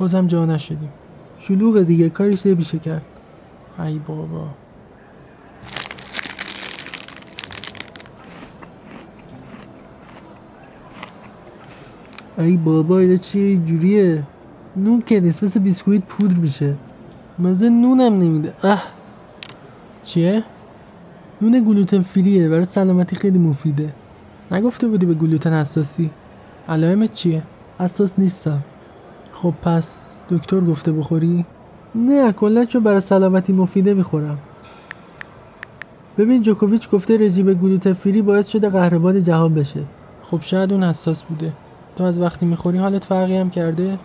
بازم جا نشدیم. شلوغ دیگه کاریش نمیشه کرد. ای بابا. ای بابا اینا چی؟ جوریه. نون که نیست مثل بیسکویت پودر میشه. مزه نونم نمیده. اه. چیه؟ نون گلوتن فریه. برای سلامتی خیلی مفیده. نگفته بودی به گلوتن حساسی؟ علائمت چیه؟ حساس نیستم. خب پس دکتر گفته بخوری؟ نه کلا چون برای سلامتی مفیده می‌خورم ببین جوکوویچ گفته رژیم گلوتن فری باعث شده قهرمان جهان بشه. خب شاید اون حساس بوده. تو از وقتی می‌خوری حالت فرقی هم کرده؟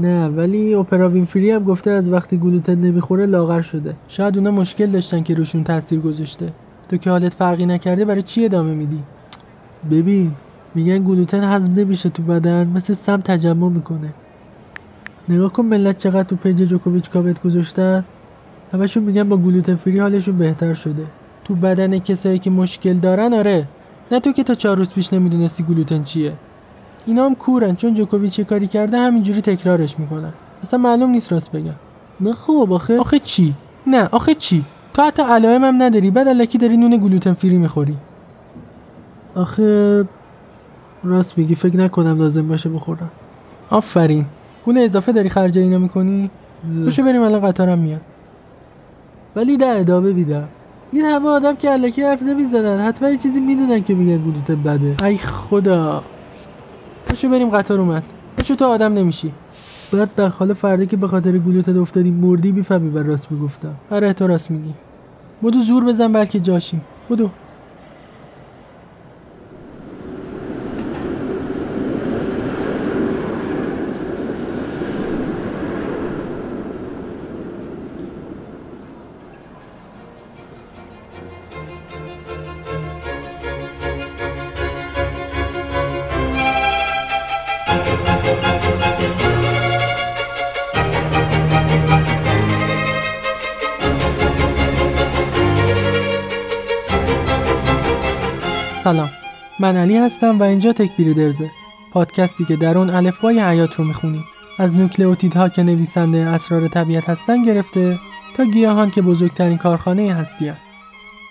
نه ولی اپرا فری هم گفته از وقتی گلوتن نمی‌خوره لاغر شده. شاید اونا مشکل داشتن که روشون تاثیر گذاشته. تو که حالت فرقی نکرده برای چی ادامه میدی؟ ببین میگن گلوتن هضم نمیشه تو بدن مثل سم تجمع می‌کنه. نگاه کن ملت چقدر تو پیج جوکوویچ کامنت گذاشتن. همشون میگن با gluten free حالشون بهتر شده. تو بدن کسایی که مشکل دارن آره. نه تو که تا چهار روز پیش نمی‌دونستی گلوتن چیه. اینا هم کورکورانه چون جوکوویچ کاری کرده همینجوری تکرارش می‌کنن. اصلا معلوم نیست راست بگم. نه خب آخه. آخه چی؟ نه آخه چی؟ تو حتی علائم هم نداری. بعد الکی داری نون گلوتن فری می‌خوری. آخه راست میگی فکر نکنم لازم باشه بخورم. آفرین. پول اضافه داری خرج اینا می‌کنی؟ باشو بریم الان قطارم میاد. ولی ده ادامه میدم. این همه آدم که علکی حرف نمی‌زنن حتما یه چیزی می‌دونن که میگن گلوتن بده. ای خدا. باشو بریم قطار اومد. باشو تو آدم نمیشی. بعد در حال فردا که به خاطر گلوتن افتادی مردی می‌فهمی بر راست می‌گفتم. آره تو راست میگی. بدو زور بزن بلکه جاشیم. بدو. هستم و اینجا تک بریدرزه پادکستی که در اون الفبای حیات رو می‌خونیم. از نوکلئوتیدها که نویسنده اسرار طبیعت هستن گرفته تا گیاهان که بزرگترین کارخانه هستی هست.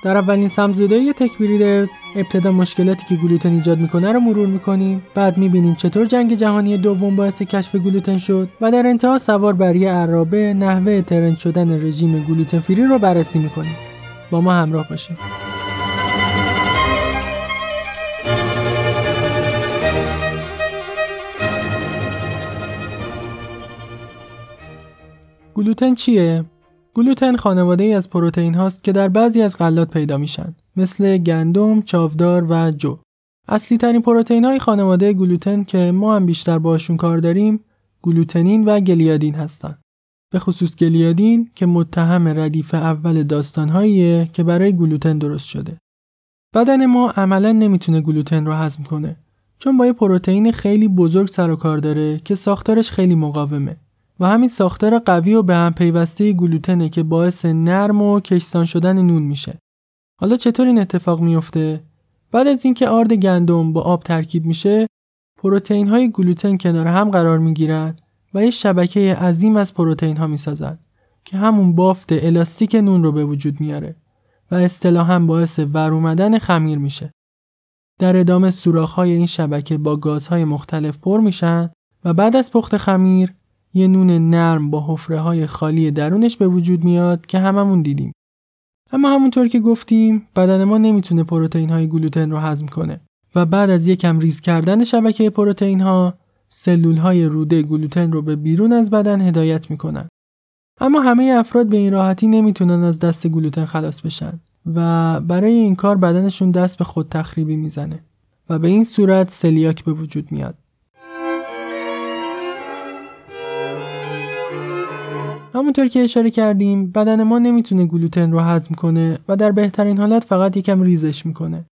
در اولین سمزدایی تک بریدرز ابتدا مشکلاتی که گلوتن ایجاد می‌کنه رو مرور می‌کنیم. بعد می‌بینیم چطور جنگ جهانی دوم باعث کشف گلوتن شد و در انتها سوار بر عرابه نحوه ترند شدن رژیم گلوتن فری رو بررسی می‌کنیم. با ما همراه باشیم گلوتن چیه؟ گلوتن خانواده ای از پروتئین هاست که در بعضی از غلات پیدا میشن مثل گندم، چاودار و جو. اصلی ترین پروتئین های خانواده گلوتن که ما هم بیشتر باشون کار داریم گلوتنین و گلیادین هستند. به خصوص گلیادین که متهم ردیف اول داستانهاییه که برای گلوتن درست شده. بدن ما عملا نمی‌تونه گلوتن رو هضم کنه چون با یه پروتئین خیلی بزرگ سر و کار داره که ساختارش خیلی مقاومه. و همین ساختار قوی و به هم پیوسته گلوتنه که باعث نرم و کشسان شدن نون میشه. حالا چطور این اتفاق میفته؟ بعد از اینکه آرد گندم با آب ترکیب میشه، پروتئین های گلوتن کنار هم قرار می‌گیرند و یه شبکه عظیم از پروتئین ها می‌سازن که همون بافت الاستیک نون رو به وجود میاره و اصطلاحا باعث ور اومدن خمیر میشه. در ادامه سوراخ های این شبکه با گازهای مختلف پر میشن و بعد از پخت خمیر یه نون نرم با حفره های خالی درونش به وجود میاد که هممون دیدیم. اما همونطور که گفتیم بدن ما نمی‌تونه پروتئین های گلوتن رو هضم کنه و بعد از یکم ریز کردن شبکه پروتئین ها سلول های روده گلوتن رو به بیرون از بدن هدایت می‌کنن. اما همه افراد به این راحتی نمی‌تونن از دست گلوتن خلاص بشن و برای این کار بدنشون دست به خود تخریبی می‌زنه و به این صورت سلیاک به وجود میاد. همونطور که اشاره کردیم بدن ما نمی‌تونه گلوتن رو هضم کنه و در بهترین حالت فقط یکم ریزش می‌کنه.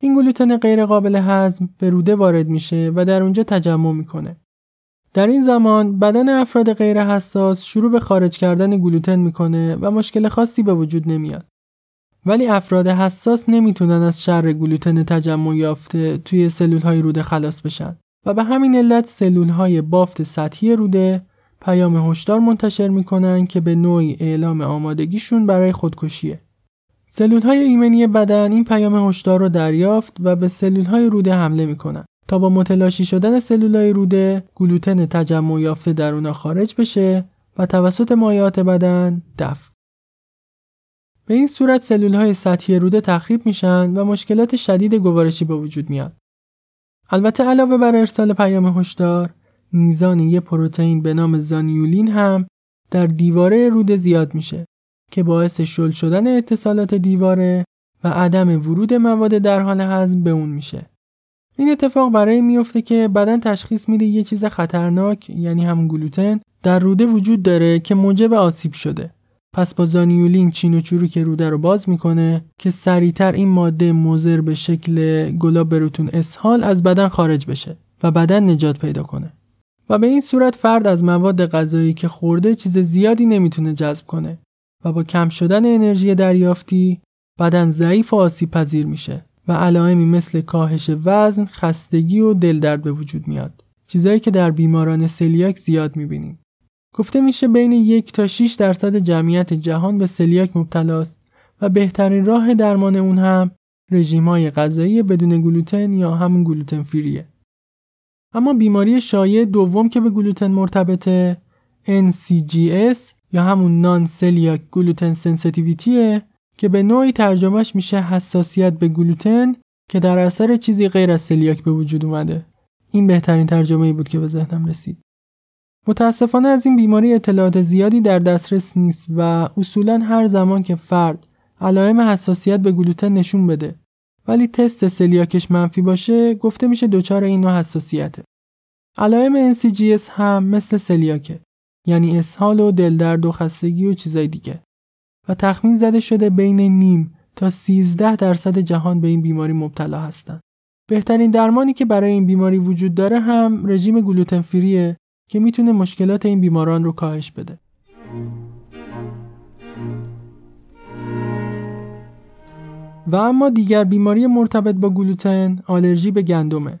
این گلوتن غیر قابل هضم به روده وارد میشه و در اونجا تجمع می‌کنه. در این زمان بدن افراد غیر حساس شروع به خارج کردن گلوتن می‌کنه و مشکل خاصی به وجود نمیاد. ولی افراد حساس نمی‌تونن از شر گلوتن تجمع یافته توی سلول های روده خلاص بشن و به همین علت سلول های بافت سطحی روده پیام هشدار منتشر می‌کنن که به نوعی اعلام آمادگیشون برای خودکشیه. سلول های ایمنی بدن این پیام هشدار رو دریافت و به سلول های روده حمله می‌کنن تا با متلاشی شدن سلول های روده گلوتن تجمع یافته در اونا خارج بشه و توسط مایعات بدن دفع. به این صورت سلول های سطحی روده تخریب میشن و مشکلات شدید گوارشی به وجود میاد. البته علاوه بر ارسال پیام هشدار، میزان یه پروتئین به نام زانیولین هم در دیواره روده زیاد میشه که باعث شل شدن اتصالات دیواره و عدم ورود مواد در حال هضم به اون میشه. این اتفاق برای میفته که بدن تشخیص میده یه چیز خطرناک یعنی همون گلوتن در روده وجود داره که موجب آسیب شده. پس با زانیولین چین و چروک روده رو باز می‌کنه که سریعتر این ماده مضر به شکل گلاب بروتون اسهال از بدن خارج بشه و بدن نجات پیدا کنه. و به این صورت فرد از مواد غذایی که خورده چیز زیادی نمی‌تونه جذب کنه و با کم شدن انرژی دریافتی بدن ضعیف و آسیب پذیر میشه و علائمی مثل کاهش وزن، خستگی و دلدرد به وجود میاد. چیزایی که در بیماران سلیاک زیاد می‌بینیم. گفته میشه بین یک تا 6 درصد جمعیت جهان به سلیاک مبتلاست و بهترین راه درمان اون هم رژیم های غذایی بدون گلوتن یا همون gluten free ه. اما بیماری شایع دوم که به گلوتن مرتبطه NCGS یا همون non-celiac gluten sensitivity ه که به نوعی ترجمهش میشه حساسیت به گلوتن که در اثر چیزی غیر از سلیاک به وجود اومده. این بهترین ترجمه ای بود که به ذهنم رسید. متاسفانه از این بیماری اطلاعات زیادی در دسترس نیست و اصولا هر زمان که فرد علائم حساسیت به گلوتن نشون بده ولی تست سلیاکش منفی باشه گفته میشه دچار این نوع حساسیته. علائم NCGS هم مثل سلیاکه یعنی اسهال و دلدرد و خستگی و چیزای دیگه و تخمین زده شده بین نیم تا 13 درصد جهان به این بیماری مبتلا هستند. بهترین درمانی که برای این بیماری وجود داره هم رژیم گلوتن فریه که می‌تونه مشکلات این بیماران رو کاهش بده. و اما دیگر بیماری مرتبط با گلوتن آلرژی به گندمه.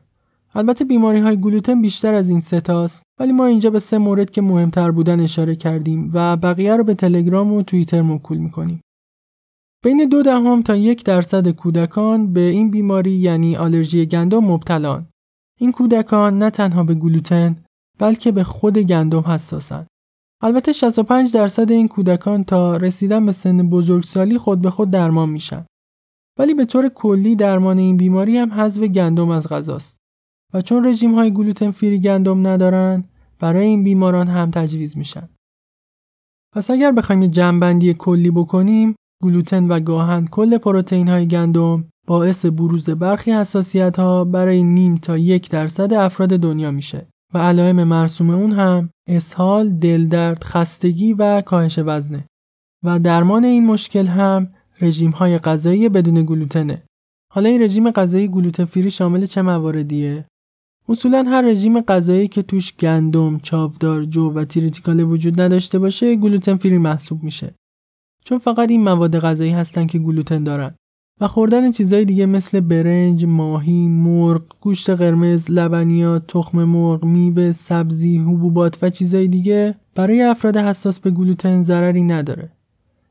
البته بیماری های گلوتن بیشتر از این ستاست ولی ما اینجا به سه مورد که مهمتر بودن اشاره کردیم و بقیه رو به تلگرام و توییتر موکول می‌کنیم. بین دو دهم تا یک درصد کودکان به این بیماری یعنی آلرژی گندم مبتلان. این کودکان نه تنها به گلوتن بلکه به خود گندم حساسند. البته 65 درصد این کودکان تا رسیدن به سن بزرگسالی خود به خود درمان میشن. ولی به طور کلی درمان این بیماری هم حذف گندم از غذاست. و چون رژیم های گلوتن فری گندم ندارن برای این بیماران هم تجویز میشن. پس اگر بخوایم جنبندی کلی بکنیم گلوتن و گاهن کل پروتئین های گندم باعث بروز برخی حساسیت ها برای نیم تا یک درصد افراد دنیا میشه و علائم مرسوم اون هم اسهال، دلدرد، خستگی و کاهش وزنه و درمان این مشکل هم رژیم های غذایی بدون گلوتنه. حالا این رژیم غذایی گلوتن فری شامل چه مواردیه؟ اصولا هر رژیم غذایی که توش گندم، چاودار، جو و تیریتیکاله وجود نداشته باشه گلوتن فری محسوب میشه. چون فقط این مواد غذایی هستن که گلوتن دارن. و خوردن چیزای دیگه مثل برنج، ماهی، مرغ، گوشت قرمز، لبنیات، تخم مرغ، میوه، سبزی، حبوبات و چیزای دیگه برای افراد حساس به گلوتن ضرری نداره.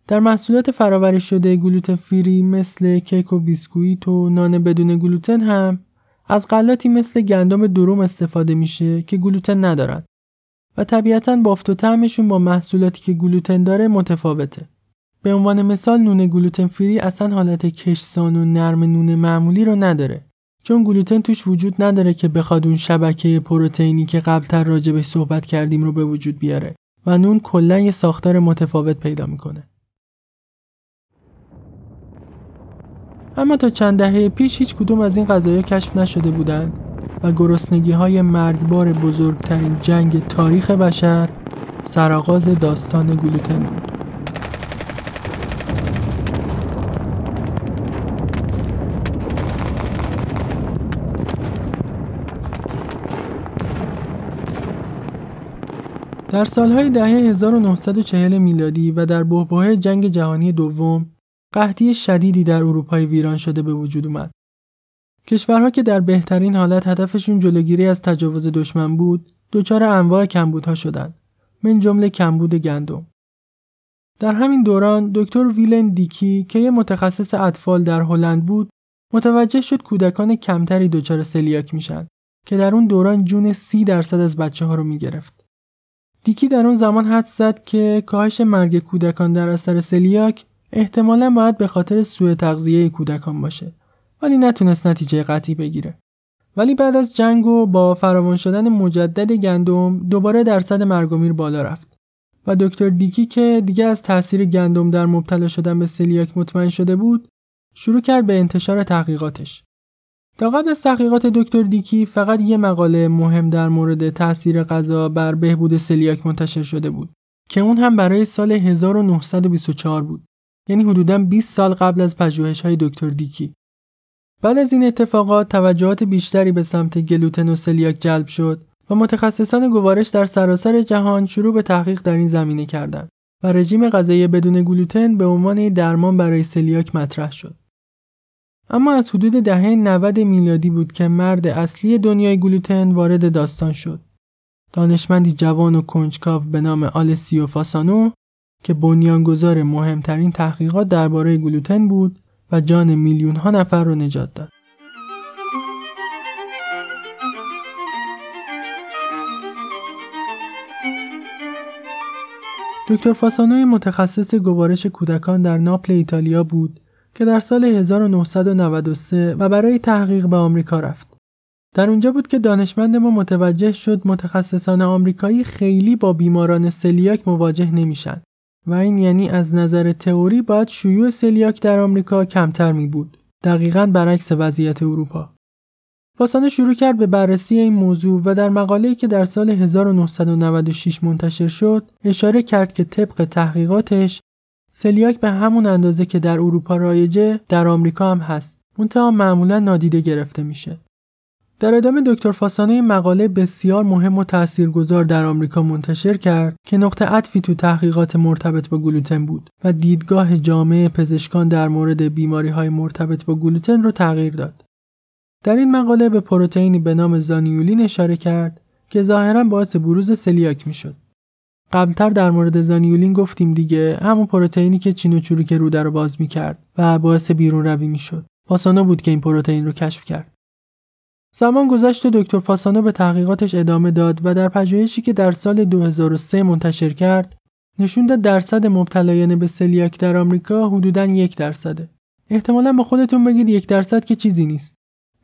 در محصولات فراوری شده گلوتن فری مثل کیک و بیسکویت و نان بدون گلوتن هم از غلاتی مثل گندم دروم استفاده میشه که گلوتن ندارن و طبیعتا بافت و طعمشون با محصولاتی که گلوتن داره متفاوته. به عنوان مثال نون گلوتن فری اصلا حالت کشسان و نرم نون معمولی رو نداره چون گلوتن توش وجود نداره که بخواد اون شبکه پروتئینی که قبلتر راجبش صحبت کردیم رو به وجود بیاره و نون کلا یه ساختار متفاوت پیدا می‌کنه. اما تا چند دهه پیش هیچ کدوم از این غذایا کشف نشده بودند و گرسنگی های مرگبار بزرگترین جنگ تاریخ بشر سرآغاز داستان گلوتن بود. در سالهای دهه 1940 میلادی و در بحبوحه جنگ جهانی دوم قحطی شدیدی در اروپای ویران شده به وجود اومد. کشورها که در بهترین حالت هدفشون جلوگیری از تجاوز دشمن بود دچار انواع کمبودها شدند من جمله کمبود گندم در همین دوران دکتر ویلن دیکی که یه متخصص اطفال در هلند بود متوجه شد کودکان کمتری دچار سلیاک میشن که در اون دوران جون سی درصد از بچه ها رو می‌گرفت. دیکی در اون زمان حد زد که کاهش مرگ کودکان در اثر سلیاک احتمالا باید به خاطر سوء تغذیه کودکان باشه ولی نتونست نتیجه قطعی بگیره. ولی بعد از جنگ و با فراوان شدن مجدد گندم دوباره درصد مرگ بالا رفت و دکتر دیکی که دیگه از تاثیر گندم در مبتلا شدن به سلیاک مطمئن شده بود شروع کرد به انتشار تحقیقاتش. تا قبل از تحقیقات دکتر دیکی فقط یه مقاله مهم در مورد تاثیر غذا بر بهبود سلیاک منتشر شده بود که اون هم برای سال 1924 بود. یعنی حدوداً 20 سال قبل از پژوهش‌های دکتر دیکی. بعد از این اتفاقات توجهات بیشتری به سمت گلوتن و سلیاک جلب شد و متخصصان گوارش در سراسر جهان شروع به تحقیق در این زمینه کردند و رژیم غذایی بدون گلوتن به عنوان درمان برای سلیاک مطرح شد. اما از حدود دهه 90 میلادی بود که مرد اصلی دنیای گلوتن وارد داستان شد. دانشمندی جوان و کنجکاو به نام آلسیو فاسانو که بنیانگذار مهمترین تحقیقات درباره گلوتن بود و جان میلیون ها نفر رو نجات داد. دکتر فاسانوی متخصص گوارش کودکان در ناپل ایتالیا بود که در سال 1993 و برای تحقیق به آمریکا رفت. در اونجا بود که دانشمند ما متوجه شد متخصصان آمریکایی خیلی با بیماران سلیاک مواجه نمیشن و این یعنی از نظر تئوری باید شیوع سلیاک در آمریکا کمتر می بود. دقیقا برعکس وضعیت اروپا. فاسانه شروع کرد به بررسی این موضوع و در مقاله‌ای که در سال 1996 منتشر شد اشاره کرد که طبق تحقیقاتش سلیاک به همون اندازه که در اروپا رایجه در آمریکا هم هست منتها معمولا نادیده گرفته میشه در ادامه دکتر فاسانه مقاله بسیار مهم و تاثیرگذار در آمریکا منتشر کرد که نقطه عطفی تو تحقیقات مرتبط با گلوتن بود و دیدگاه جامعه پزشکان در مورد بیماری های مرتبط با گلوتن رو تغییر داد. در این مقاله به پروتئینی به نام زانیولین اشاره کرد که ظاهرا باعث بروز سلیاک می‌شد. قبلتر در مورد زانیولین گفتیم دیگه همون پروتئینی که چین و چروک روده رو باز می‌کرد و باعث بیرون روی می‌شد. فاسانو بود که این پروتئین رو کشف کرد. زمان گذشت و دکتر فاسانو به تحقیقاتش ادامه داد و در پژوهشی که در سال 2003 منتشر کرد نشون داد درصد مبتلایان به سلیاک در آمریکا حدوداً یک درصده. احتمالا با خودتون بگید یک درصد که چیزی نیست.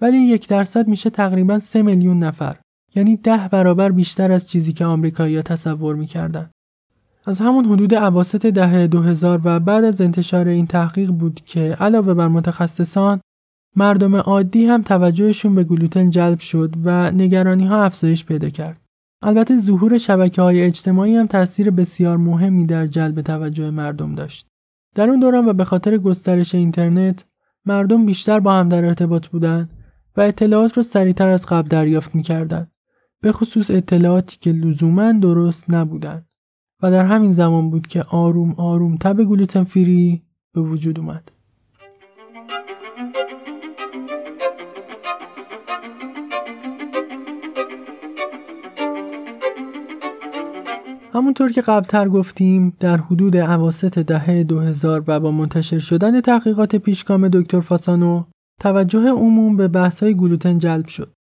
ولی یک درصد میشه تقریبا سه میلیون نفر. یعنی ده برابر بیشتر از چیزی که آمریکایی‌ها تصور می‌کردن. از همون حدود عواسط دهه 2000 و بعد از انتشار این تحقیق بود که علاوه بر متخصصان مردم عادی هم توجهشون به گلوتن جلب شد و نگرانی ها افزایش پیدا کرد. البته ظهور شبکه های اجتماعی هم تاثیر بسیار مهمی در جلب توجه مردم داشت. در اون دوران و به خاطر گسترش اینترنت مردم بیشتر با هم در ارتباط بودند و اطلاعات رو سریعتر از قبل دریافت می‌کردند. به خصوص اطلاعاتی که لزوما درست نبودند. و در همین زمان بود که آروم آروم تب گلوتن فری به وجود اومد. همونطور که قبلتر گفتیم در حدود عواست دهه 2000 و با منتشر شدن تحقیقات پیشگام دکتر فاسانو توجه عموم به بحث های گلوتن جلب شد.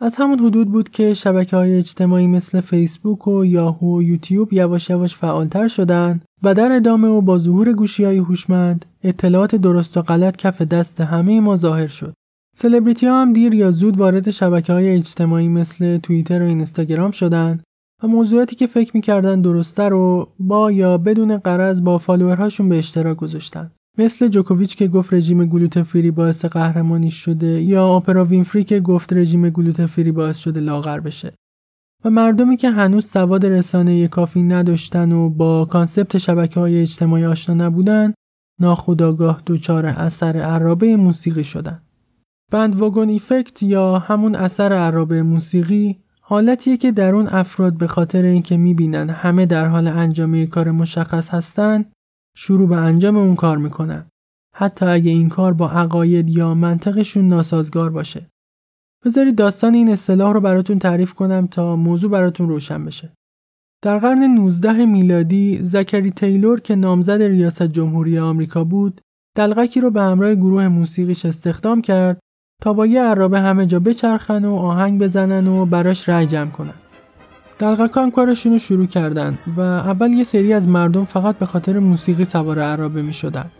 از همون حدود بود که شبکه های اجتماعی مثل فیسبوک و یاهو و یوتیوب یواش یواش فعالتر شدند و در ادامه و با ظهور گوشی های هوشمند اطلاعات درست و غلط کف دست همه ما ظاهر شد. سلبریتی ها هم دیر یا زود وارد شبکه های اجتماعی مثل توییتر و اینستاگرام شدند و موضوعاتی که فکر می‌کردن درسته رو با یا بدون قرض با فالوورهاشون به اشتراک گذاشتن. مثل جوکوویچ که گفت رژیم gluten free باعث قهرمانی شده یا اپرا وینفری که گفت رژیم gluten free باعث شده لاغر بشه و مردمی که هنوز سواد رسانه کافی نداشتن و با concept شبکه های اجتماعی آشنا نبودن ناخودآگاه دچار اثر عرابه موسیقی شدن bandwagon effect یا همون اثر عرابه موسیقی حالتیه که در اون افراد به خاطر اینکه می‌بینن همه در حال انجام کار مشخص هستن شروع به انجام اون کار می‌کنن حتی اگه این کار با عقاید یا منطقشون ناسازگار باشه. بذارید داستان این اصطلاح رو براتون تعریف کنم تا موضوع براتون روشن بشه. در قرن 19 میلادی زکری تیلور که نامزد ریاست جمهوری آمریکا بود دلغکی رو به همراه گروه موسیقیش استخدام کرد تا با یه عرابه همه جا بچرخن و آهنگ بزنن و براش رای جمع کنن. دلغکا هم کارشون رو شروع کردن و اول یه سری از مردم فقط به خاطر موسیقی سوار عرابه می شدن.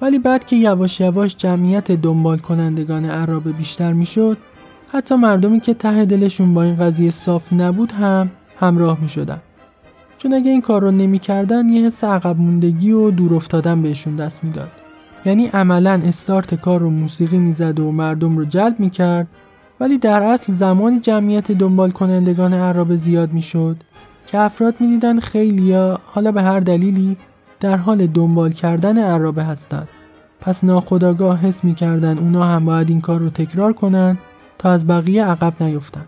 ولی بعد که یواش یواش جمعیت دنبال کنندگان عرابه بیشتر می شد حتی مردمی که ته دلشون با این قضیه صاف نبود هم همراه می شدن. چون اگه این کار رو نمی‌کردن یه حس عقب موندگی و دور افتادن بهشون دست می‌داد. یعنی عملا استارت کار رو موسیقی می‌زد و مردم رو جلب می‌کرد ولی در اصل زمانی جمعیت دنبال کنندگان عرب زیاد می‌شد که افراد می‌دیدن خیلیا حالا به هر دلیلی در حال دنبال کردن عربه هستند. پس ناخداگاه حس می‌کردن اونا هم باید این کار رو تکرار کنن تا از بقیه عقب نیفتن.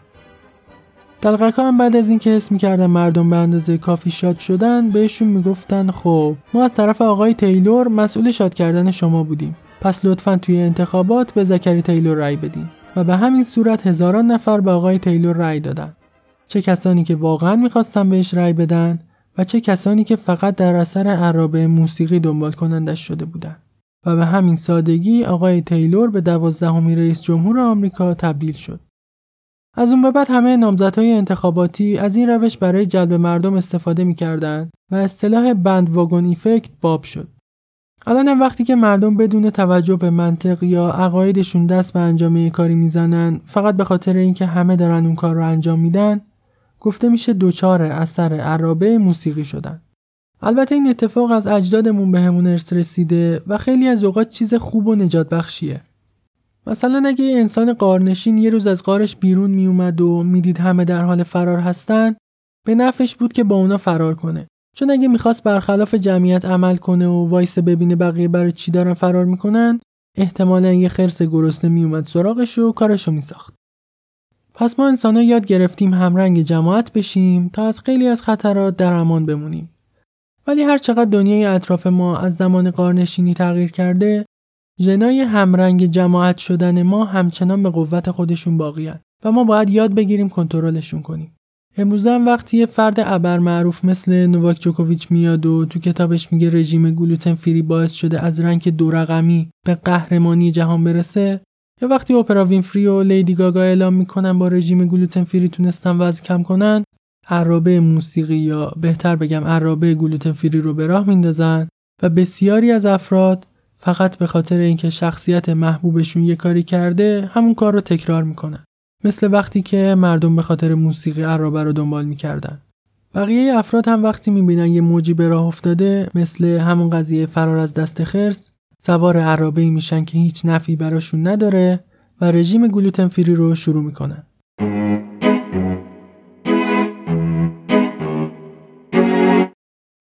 دلقکا هم بعد از اینکه حس می‌کردن مردم به اندازه کافی شاد شدن بهشون می‌گفتن خب ما از طرف آقای تیلور مسئول شاد کردن شما بودیم. پس لطفا توی انتخابات به زکری تیلور رأی بدین و به همین صورت هزاران نفر به آقای تیلور رأی دادن. چه کسانی که واقعا می‌خواستن بهش رأی بدن و چه کسانی که فقط در اثر عرابه موسیقی دنبال کنندش شده بودند و به همین سادگی آقای تیلور به دوازدهمین رئیس جمهور آمریکا تبدیل شد. از اون به بعد همه نامزدهای انتخاباتی از این روش برای جلب مردم استفاده می‌کردند و اصطلاح بند واگن ایفکت باب شد. الان هم وقتی که مردم بدون توجه به منطق یا عقایدشون دست به انجام کاری می‌زنن فقط به خاطر اینکه همه دارن اون کار رو انجام میدن گفته میشه دوچار اثر عرابه موسیقی شدن. البته این اتفاق از اجدادمون بهمون ارث رسیده و خیلی از اوقات چیز خوب و نجات بخشیه. مثلا اگه یه انسان قارنشین یه روز از قارش بیرون میومد و می‌دید همه در حال فرار هستن به نفش بود که با اونا فرار کنه. چون اگه می‌خواست برخلاف جمعیت عمل کنه و وایس ببینه بقیه برای چی دارن فرار می‌کنن احتمالا یه خرس گرسنه میومد سراغش و کارشو میساخت. پس ما انسان یاد گرفتیم همرنگ جماعت بشیم تا از خیلی از خطرات در امان بمونیم. ولی هر چقدر دنیای اطراف ما از زمان قارنشینی تغییر کرده ژنای همرنگ جماعت شدن ما همچنان به قوت خودشون باقی و ما باید یاد بگیریم کنترلشون کنیم. امروز هم وقتی یه فرد ابر معروف مثل نوواک جوکوویچ میاد و تو کتابش میگه رژیم گلوتن فری باعث شده از رنگ دو رقمی به قهرمانی جهان برسه یا وقتی اپرا وینفری و لیدی گاگا اعلام می‌کنن با رژیم گلوتن فری تونستن وزن کم کنن عرابه موسیقی یا بهتر بگم عرابه گلوتن فری رو به راه میندازن و بسیاری از افراد فقط به خاطر اینکه شخصیت محبوبشون یه کاری کرده همون کار رو تکرار می‌کنن. مثل وقتی که مردم به خاطر موسیقی عرابه رو دنبال می‌کردن. بقیه افراد هم وقتی می‌بینن یه موجی به راه افتاده مثل همون قضیه فرار از دست خرس سوار عرابه میشن که هیچ نفی براشون نداره و رژیم گلوتن فری رو شروع می‌کنن.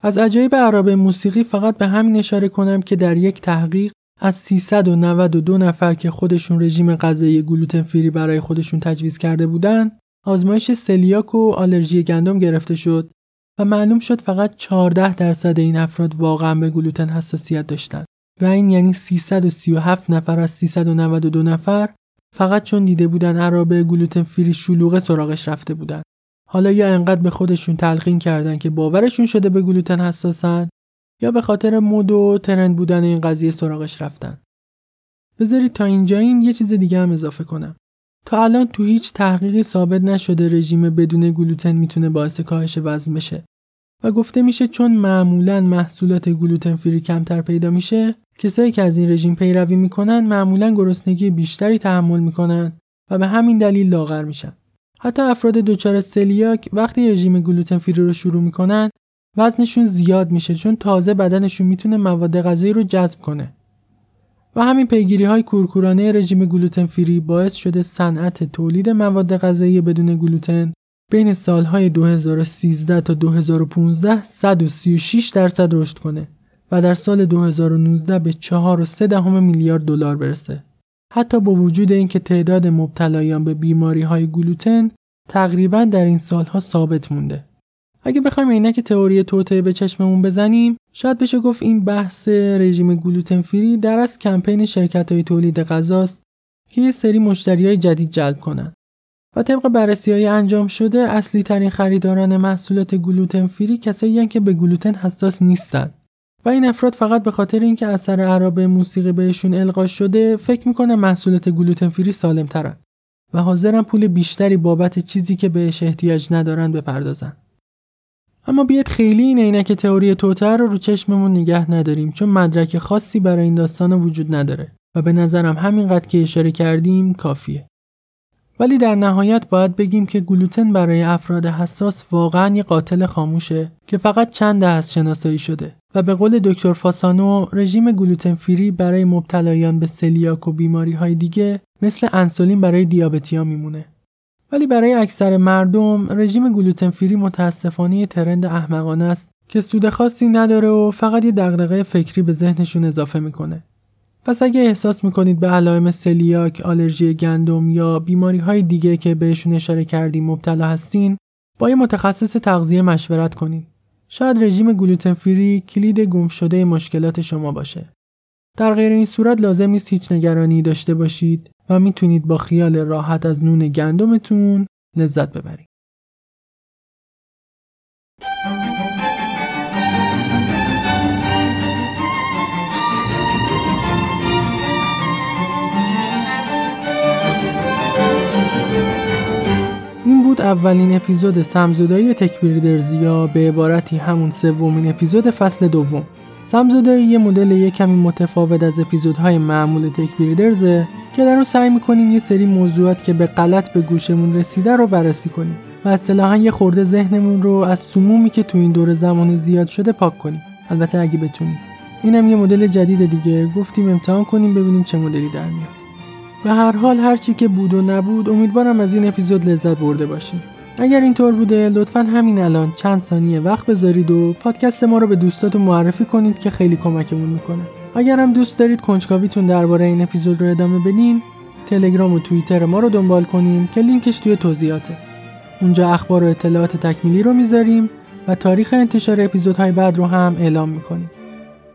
از عجایب عرب موسیقی فقط به همین اشاره کنم که در یک تحقیق از 392 نفر که خودشون رژیم غذایی گلوتن فری برای خودشون تجویز کرده بودن آزمایش سلیاک و آلرژی گندم گرفته شد و معلوم شد فقط 14 درصد این افراد واقعا به گلوتن حساسیت داشتند و این یعنی 337 نفر از 392 نفر فقط چون دیده بودن عرابه گلوتن فری شلوغه سراغش رفته بودن. حالا یا انقدر به خودشون تلقین کردن که باورشون شده به گلوتن حساسن یا به خاطر مد و ترند بودن این قضیه سراغش رفتن. بذارید تا اینجاییم یه چیز دیگه هم اضافه کنم. تا الان تو هیچ تحقیقی ثابت نشده رژیم بدون گلوتن می‌تونه باعث کاهش وزن بشه و گفته میشه چون معمولا محصولات گلوتن فری کمتر پیدا میشه کسایی که از این رژیم پیروی می‌کنن معمولا گرسنگی بیشتری تحمل می‌کنن و به همین دلیل لاغر میشن. حتی افراد دچار سلیاک وقتی رژیم گلوتن فری رو شروع می‌کنن وزنشون زیاد میشه چون تازه بدنشون می‌تونه مواد غذایی رو جذب کنه و همین پیگیری های کورکورانه رژیم گلوتن فری باعث شده صنعت تولید مواد غذایی بدون گلوتن بین سالهای 2013 تا 2015 136 درصد رشد کنه و در سال 2019 به 4.3 میلیارد دلار برسه. حتی با وجود اینکه تعداد مبتلایان به بیماری های گلوتن تقریبا در این سالها ثابت مونده. اگه بخوایم عینک تئوری توته به چشممون بزنیم شاید بشه گفت این بحث رژیم گلوتن فری در از کمپین شرکت های تولید غذاست که یه سری مشتری های جدید جلب کنن و طبق بررسی های انجام شده اصلی ترین خریداران محصولات گلوتن فری کسایی که به گلوتن حساس نیستن و این افراد فقط به خاطر اینکه اثر عرب موسیقی بهشون القا شده فکر می‌کنن محصولات گلوتن فری سالم ترن و حاضرن پول بیشتری بابت چیزی که بهش احتیاج ندارن بپردازن. اما بیاد خیلی این عینک تئوری توتر رو رو چشممون نگه نداریم چون مدرک خاصی برای این داستان وجود نداره و به نظرم همینقدر که اشاره کردیم کافیه. ولی در نهایت باید بگیم که گلوتن برای افراد حساس واقعا یه قاتل خاموشه که فقط چند از شناسایی شده و به قول دکتر فاسانو رژیم گلوتن فری برای مبتلایان به سلیاک و بیماری های دیگه مثل انسولین برای دیابتیا میمونه. ولی برای اکثر مردم رژیم گلوتن فری متاسفانه ترند احمقانه است که سود خاصی نداره و فقط یه دغدغه فکری به ذهنشون اضافه می‌کنه. پس اگه احساس می‌کنید به علائم سلیاک، آلرژی گندم یا بیماری های دیگه که بهشون اشاره کردیم مبتلا هستین، با یه متخصص تغذیه مشورت کنید. شاید رژیم گلوتن فری کلید گم شده مشکلات شما باشه. در غیر این صورت لازم نیست هیچ نگرانی داشته باشید و می‌تونید با خیال راحت از نون گندمتون لذت ببرید. اولین اپیزود سمزدایی تکبیردرز یا به عبارتی همون سومین اپیزود فصل دوم. سمزدایی یه مدل یه کمی متفاوت از اپیزودهای معمول تکبیردرزه که در اون سعی می‌کنیم یه سری موضوعات که به غلط به گوشمون رسیده رو بررسی کنیم و اصطلاحا یه خورده ذهنمون رو از سمومی که تو این دور زمان زیاد شده پاک کنیم. البته اگه بتونیم. اینم یه مدل جدید دیگه. گفتیم امتحان کنیم ببینیم چه مدلی در میاد. به هر حال هرچی که بود و نبود امیدوارم از این اپیزود لذت برده باشیم اگر اینطور بوده لطفا همین الان چند ثانیه وقت بذارید و پادکست ما رو به دوستاتون معرفی کنید که خیلی کمکمون می‌کنه. اگر هم دوست دارید کنجکاویتون درباره این اپیزود رو ادامه بدین تلگرام و توییتر ما رو دنبال کنین که لینکش توی توضیحاته. اونجا اخبار و اطلاعات تکمیلی رو می‌ذاریم و تاریخ انتشار اپیزودهای بعد رو هم اعلام می‌کنیم.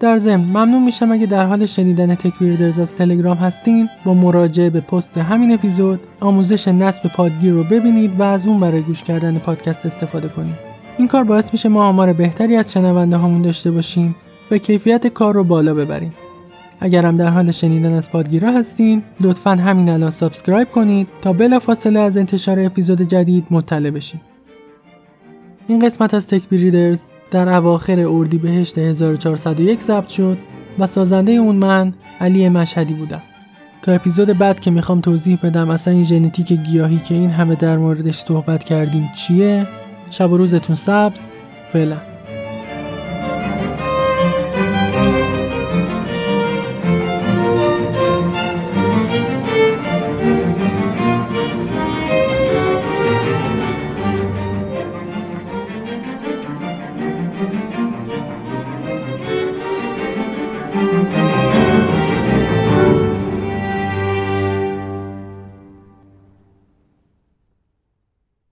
در ضمن ممنون میشم اگه در حال شنیدن تکبیردرز از تلگرام هستین با مراجعه به پست همین اپیزود آموزش نصب پادگیر رو ببینید و از اون برای گوش کردن پادکست استفاده کنید. این کار باعث میشه ما آمار بهتری از شنونده هامون داشته باشیم و کیفیت کار رو بالا ببریم. اگر هم در حال شنیدن از پادگیرا هستین لطفا همین الان subscribe کنید تا بلافاصله از انتشار اپیزود جدید مطلع بشید این قسمت از تک در اواخر اردیبهشت 1401 ضبط شد و سازنده اون من علی مشهدی بودم. تا اپیزود بعد که می‌خوام توضیح بدم اصلا این ژنتیک گیاهی که این همه در موردش صحبت کردیم چیه؟ شب و روزتون سبز. فعلا.